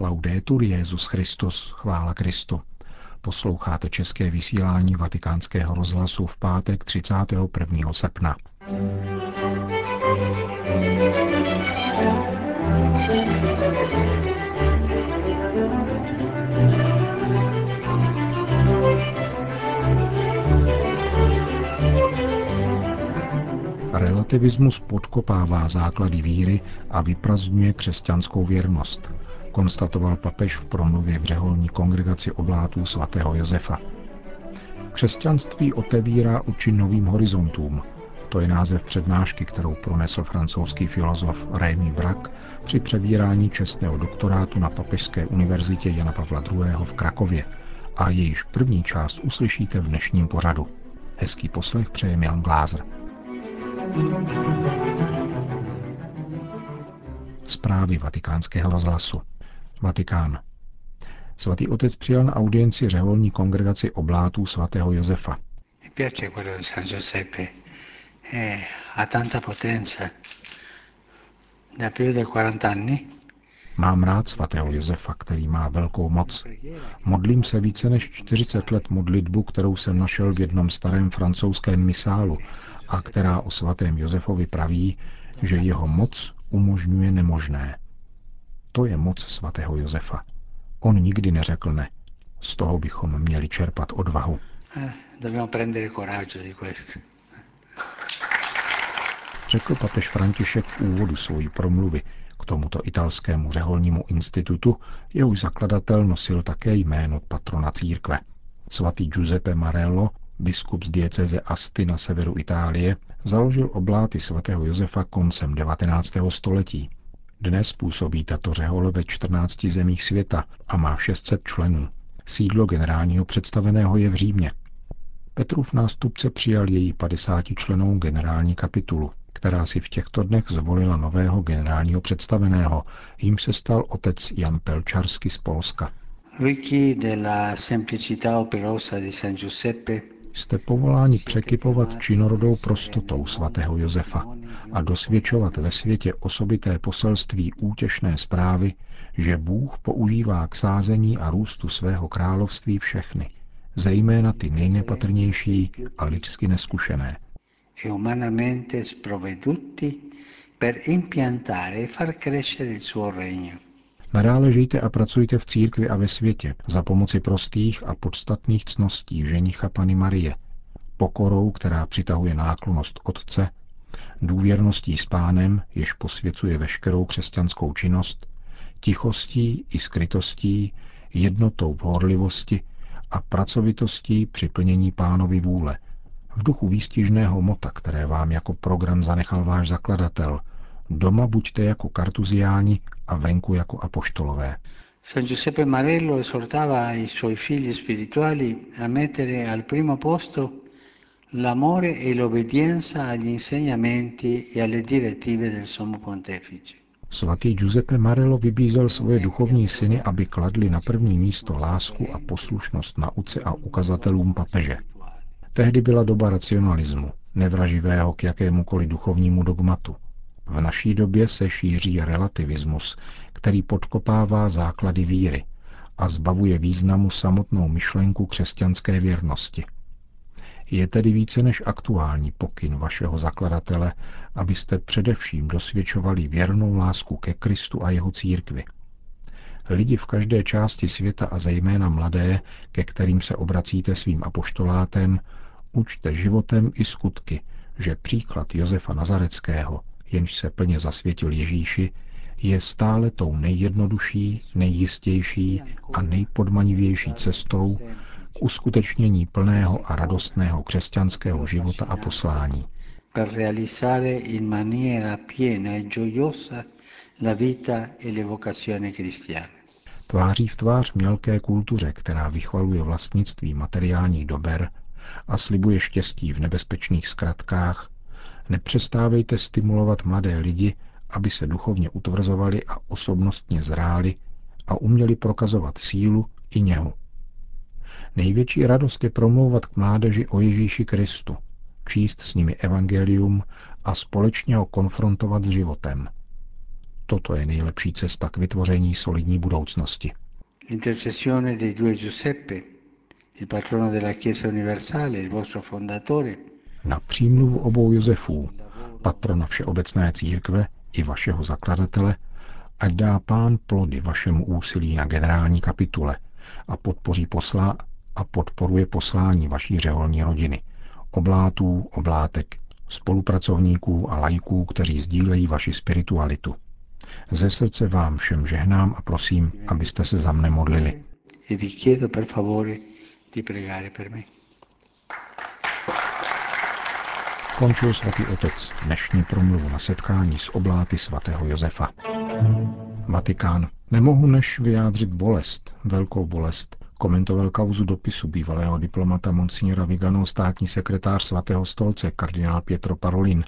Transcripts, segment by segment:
Laudetur Jezus Christus, chvála Kristu. Posloucháte české vysílání Vatikánského rozhlasu v pátek 31. srpna. Relativismus podkopává základy víry a vyprazňuje křesťanskou věrnost, konstatoval papež v promluvě v řeholní kongregaci oblátů svatého Josefa. Křesťanství otevírá oči novým horizontům. To je název přednášky, kterou pronesl francouzský filozof Rémy Brak při přebírání čestného doktorátu na Papežské univerzitě Jana Pavla II. v Krakově a jejíž první část uslyšíte v dnešním pořadu. Hezký poslech přeje Milan Glázer. Zprávy vatikánského rozhlasu. Vatikán. Svatý otec přijal na audienci řeholní kongregaci oblátů svatého Josefa. Mám rád svatého Josefa, který má velkou moc. Modlím se více než 40 let modlitbu, kterou jsem našel v jednom starém francouzském misálu a která o svatém Josefovi praví, že jeho moc umožňuje nemožné. To je moc svatého Josefa. On nikdy neřekl ne. Z toho bychom měli čerpat odvahu. Řekl papež František v úvodu svojí promluvy k tomuto italskému řeholnímu institutu, jehož zakladatel nosil také jméno patrona církve. Svatý Giuseppe Marello, biskup z dieceze Asti na severu Itálie, založil obláty svatého Josefa koncem 19. století. Dnes působí tato řehole ve 14 zemích světa a má 600 členů. Sídlo generálního představeného je v Římě. Petrův nástupce přijal její 50 členou generální kapitulu, která si v těchto dnech zvolila nového generálního představeného, jim se stal otec Jan Pelčarsky z Polska. Ricchi della semplicità operosa di San Giuseppe jste povoláni překypovat činorodou prostotou svatého Josefa a dosvědčovat ve světě osobité poselství útěšné zprávy, že Bůh používá k sázení a růstu svého království všechny, zejména ty nejnepatrnější a lidsky neskušené. E per impiantare e far crescere il suo regno. Nadále žijte a pracujte v církvi a ve světě za pomoci prostých a podstatných cností ženicha Pany Marie, pokorou, která přitahuje náklonost Otce, důvěrností s pánem, jež posvěcuje veškerou křesťanskou činnost, tichostí i skrytostí, jednotou v horlivosti a pracovitostí při plnění pánovi vůle, v duchu výstižného mota, které vám jako program zanechal váš zakladatel – Doma buďte jako kartuziáni a venku jako apoštolové. San Giuseppe Marello esortava i suoi figli spirituali a mettere al primo posto l'amore e l'obbedienza agli insegnamenti e alle direttive del Sommo Pontefice. Svatý Giuseppe Marello vybízel svoje duchovní syny, aby kladli na první místo lásku a poslušnost nauce a ukazatelům papeže. Tehdy byla doba racionalismu, nevraživého k jakémukoliv duchovnímu dogmatu – v naší době se šíří relativismus, který podkopává základy víry a zbavuje významu samotnou myšlenku křesťanské věrnosti. Je tedy více než aktuální pokyn vašeho zakladatele, abyste především dosvědčovali věrnou lásku ke Kristu a jeho církvi. Lidi v každé části světa a zejména mladé, ke kterým se obracíte svým apoštolátem, učte životem i skutky, že příklad Josefa Nazareckého jenž se plně zasvětil Ježíši, je stále tou nejjednodušší, nejistější a nejpodmanivější cestou k uskutečnění plného a radostného křesťanského života a poslání. Per realizzare in maniera piena e gioiosa la vita e le vocazioni cristiane. Tváří v tvář mělké kultuře, která vychvaluje vlastnictví materiálních dober a slibuje štěstí v nebezpečných zkratkách, Nepřestávejte stimulovat mladé lidi, aby se duchovně utvrzovali a osobnostně zráli a uměli prokazovat sílu i něhu. Největší radost je promlouvat k mládeži o Ježíši Kristu, číst s nimi evangelium a společně ho konfrontovat s životem. Toto je nejlepší cesta k vytvoření solidní budoucnosti. L'intercessione dei due Giuseppe, il patrono della Chiesa universale, il vostro fondatore, Na přímluvu obou Josefů, patrona Všeobecné církve i vašeho zakladatele, ať dá pán plody vašemu úsilí na generální kapitule a podpoří posla a podporuje poslání vaší řeholní rodiny, oblátů, oblátek, spolupracovníků a lajků, kteří sdílejí vaši spiritualitu. Ze srdce vám všem žehnám a prosím, abyste se za mne modlili. e vi chiedo per favore di pregare per me. Končil svatý otec dnešní promluvu na setkání s obláty svatého Josefa. Vatikán. Nemohu než vyjádřit bolest, velkou bolest, komentoval kauzu dopisu bývalého diplomata Monsignora Vigano státní sekretář svatého stolce kardinál Pietro Parolin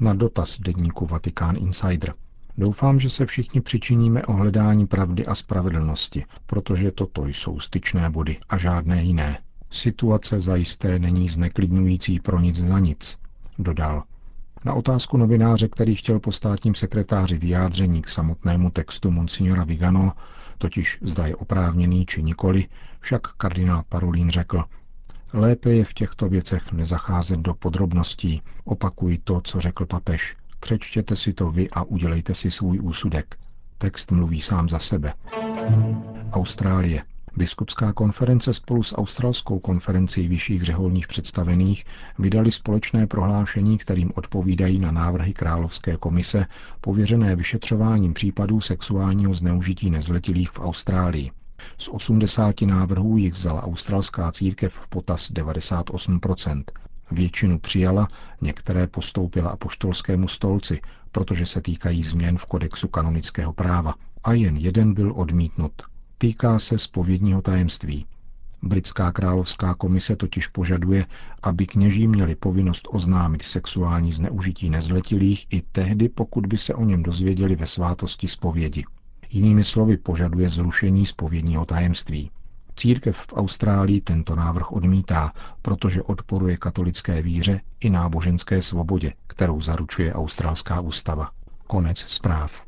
na dotaz denníku Vatikán Insider. Doufám, že se všichni přičiníme o hledání pravdy a spravedlnosti, protože toto jsou styčné body a žádné jiné. Situace zajisté není zneklidňující pro nic za nic, dodal. Na otázku novináře, který chtěl po státním sekretáři vyjádření k samotnému textu Monsignora Vigano, totiž zda je oprávněný či nikoli, však kardinál Parolín řekl, lépe je v těchto věcech nezacházet do podrobností, opakuji to, co řekl papež, přečtěte si to vy a udělejte si svůj úsudek. Text mluví sám za sebe. Austrálie. Biskupská konference spolu s Australskou konferencí vyšších řeholních představených vydali společné prohlášení, kterým odpovídají na návrhy Královské komise pověřené vyšetřováním případů sexuálního zneužití nezletilých v Austrálii. Z 80 návrhů jich vzala australská církev v potaz 98%. Většinu přijala, některé postoupila apoštolskému stolci, protože se týkají změn v kodexu kanonického práva. A jen jeden byl odmítnut. Týká se spovědního tajemství. Britská královská komise totiž požaduje, aby kněží měli povinnost oznámit sexuální zneužití nezletilých i tehdy, pokud by se o něm dozvěděli ve svátosti spovědi. Jinými slovy požaduje zrušení spovědního tajemství. Církev v Austrálii tento návrh odmítá, protože odporuje katolické víře i náboženské svobodě, kterou zaručuje australská ústava. Konec zpráv.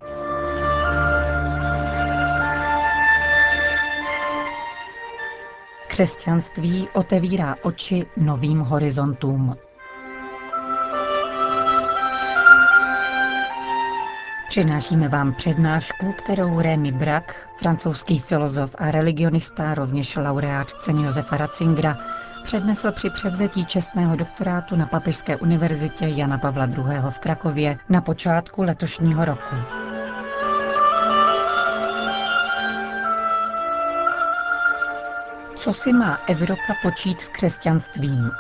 Křesťanství otevírá oči novým horizontům. Přinášíme vám přednášku, kterou Rémy Brak, francouzský filozof a religionista, rovněž laureát ceny Josefa Ratzingera, přednesl při převzetí čestného doktorátu na Papežské univerzitě Jana Pavla II. v Krakově na počátku letošního roku. Co si má Evropa počít s křesťanstvím?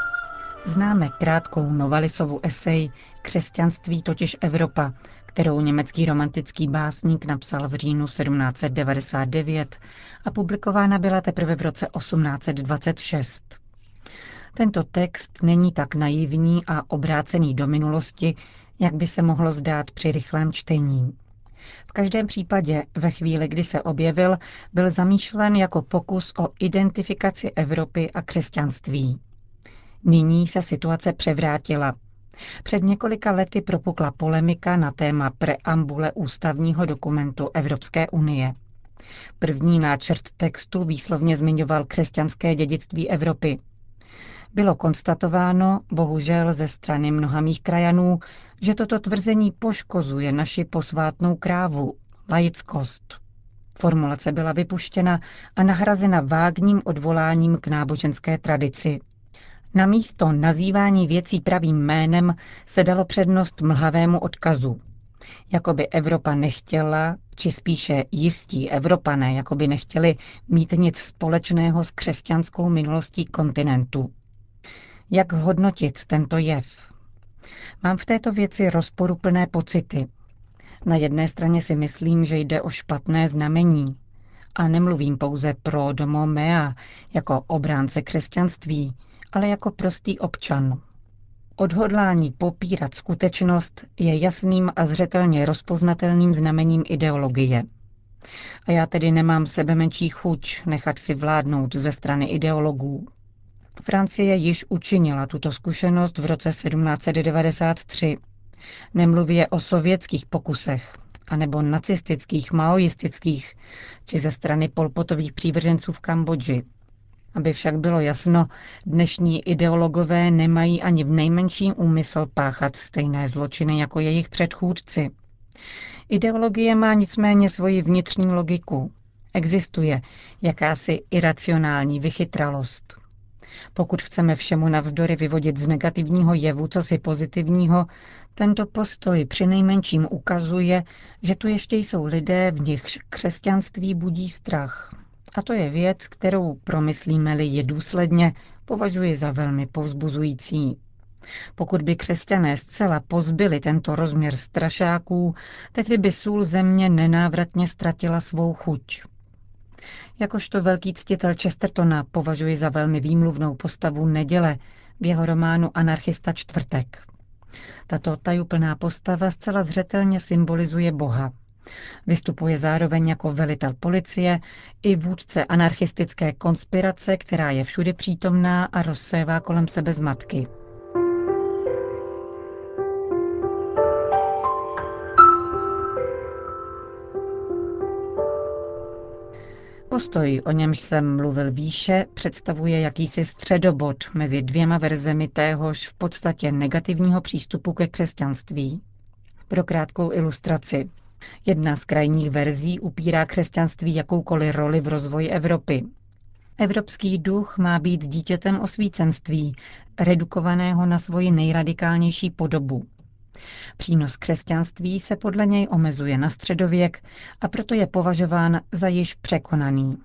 Známe krátkou Novalisovu esej Křesťanství totiž Evropa, kterou německý romantický básník napsal v říjnu 1799 a publikována byla teprve v roce 1826. Tento text není tak naivní a obrácený do minulosti, jak by se mohlo zdát při rychlém čtení. V každém případě ve chvíli, kdy se objevil, byl zamýšlen jako pokus o identifikaci Evropy a křesťanství. Nyní se situace převrátila. Před několika lety propukla polemika na téma preambule ústavního dokumentu Evropské unie. První náčrt textu výslovně zmiňoval křesťanské dědictví Evropy. Bylo konstatováno, bohužel ze strany mnoha mých krajanů, že toto tvrzení poškozuje naši posvátnou krávu, laickost. Formulace byla vypuštěna a nahrazena vágním odvoláním k náboženské tradici. Na místo nazývání věcí pravým jménem se dalo přednost mlhavému odkazu. Jakoby Evropa nechtěla, či spíše jistí Evropané, jakoby nechtěli mít nic společného s křesťanskou minulostí kontinentu. Jak hodnotit tento jev? Mám v této věci rozporuplné pocity. Na jedné straně si myslím, že jde o špatné znamení. A nemluvím pouze pro domo mea, jako obránce křesťanství, ale jako prostý občan. Odhodlání popírat skutečnost je jasným a zřetelně rozpoznatelným znamením ideologie. A já tedy nemám sebe menší chuť nechat si vládnout ze strany ideologů. Francie již učinila tuto zkušenost v roce 1793. Nemluvě o sovětských pokusech, anebo nacistických, maoistických, či ze strany polpotových přívrženců v Kambodži. Aby však bylo jasno, dnešní ideologové nemají ani v nejmenším úmysl páchat stejné zločiny jako jejich předchůdci. Ideologie má nicméně svoji vnitřní logiku. Existuje jakási iracionální vychytralost. Pokud chceme všemu navzdory vyvodit z negativního jevu co si pozitivního, tento postoj při nejmenším ukazuje, že tu ještě jsou lidé, v nichž křesťanství budí strach. A to je věc, kterou, promyslíme-li je důsledně, považuji za velmi povzbuzující. Pokud by křesťané zcela pozbyli tento rozměr strašáků, tehdy by sůl země nenávratně ztratila svou chuť. Jakožto velký ctitel Chestertona považuji za velmi výmluvnou postavu neděle v jeho románu Anarchista čtvrtek. Tato tajuplná postava zcela zřetelně symbolizuje Boha. Vystupuje zároveň jako velitel policie i vůdce anarchistické konspirace, která je všude přítomná a rozsévá kolem sebe zmatky. Postoj, o němž jsem mluvil výše, představuje jakýsi středobod mezi dvěma verzemi téhož v podstatě negativního přístupu ke křesťanství. Pro krátkou ilustraci. Jedna z krajních verzí upírá křesťanství jakoukoliv roli v rozvoji Evropy. Evropský duch má být dítětem osvícenství, redukovaného na svoji nejradikálnější podobu. Přínos křesťanství se podle něj omezuje na středověk a proto je považován za již překonaný.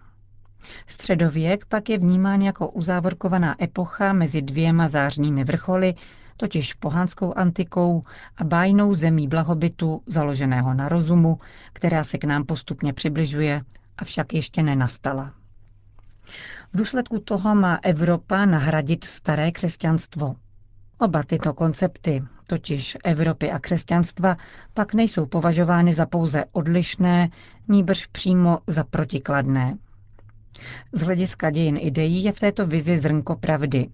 Středověk pak je vnímán jako uzávorkovaná epocha mezi dvěma zářnými vrcholy, totiž pohanskou antikou a bájnou zemí blahobytu založeného na rozumu, která se k nám postupně přibližuje, avšak ještě nenastala. V důsledku toho má Evropa nahradit staré křesťanstvo. Oba tyto koncepty, totiž Evropy a křesťanstva, pak nejsou považovány za pouze odlišné, níbrž přímo za protikladné. Z hlediska dějin ideí je v této vizi zrnko pravdy.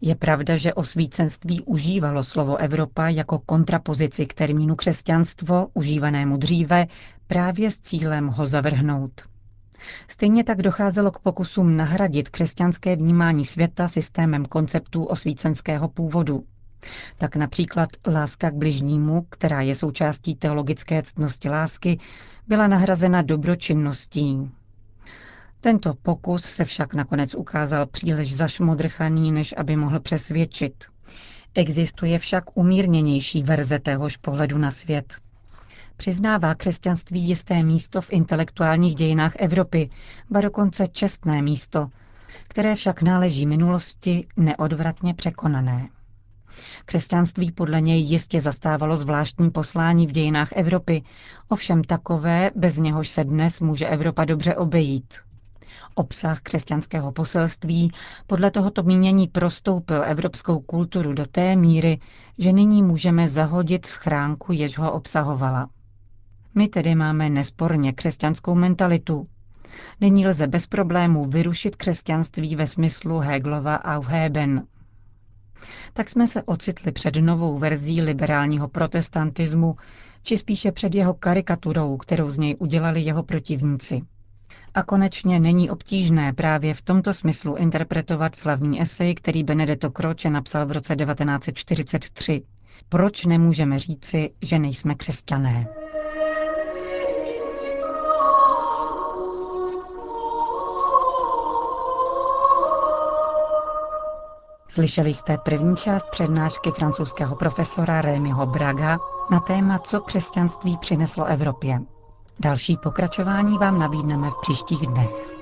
Je pravda, že osvícenství užívalo slovo Evropa jako kontrapozici k termínu křesťanstvo, užívanému dříve, právě s cílem ho zavrhnout. Stejně tak docházelo k pokusům nahradit křesťanské vnímání světa systémem konceptů osvícenského původu. Tak například láska k bližnímu, která je součástí teologické ctnosti lásky, byla nahrazena dobročinností. Tento pokus se však nakonec ukázal příliš zašmodrchaný, než aby mohl přesvědčit. Existuje však umírněnější verze téhož pohledu na svět. Přiznává křesťanství jisté místo v intelektuálních dějinách Evropy, ba dokonce čestné místo, které však náleží minulosti neodvratně překonané. Křesťanství podle něj jistě zastávalo zvláštní poslání v dějinách Evropy, ovšem takové, bez něhož se dnes může Evropa dobře obejít. Obsah křesťanského poselství podle tohoto mínění prostoupil evropskou kulturu do té míry, že nyní můžeme zahodit schránku, jež ho obsahovala. My tedy máme nesporně křesťanskou mentalitu. Nyní lze bez problémů vyrušit křesťanství ve smyslu Hegelova Aufheben. Tak jsme se ocitli před novou verzí liberálního protestantismu, či spíše před jeho karikaturou, kterou z něj udělali jeho protivníci. A konečně není obtížné právě v tomto smyslu interpretovat slavný esej, který Benedetto Croce napsal v roce 1943. Proč nemůžeme říci, že nejsme křesťané? Slyšeli jste první část přednášky francouzského profesora Rémiho Braga na téma, co křesťanství přineslo Evropě. Další pokračování vám nabídneme v příštích dnech.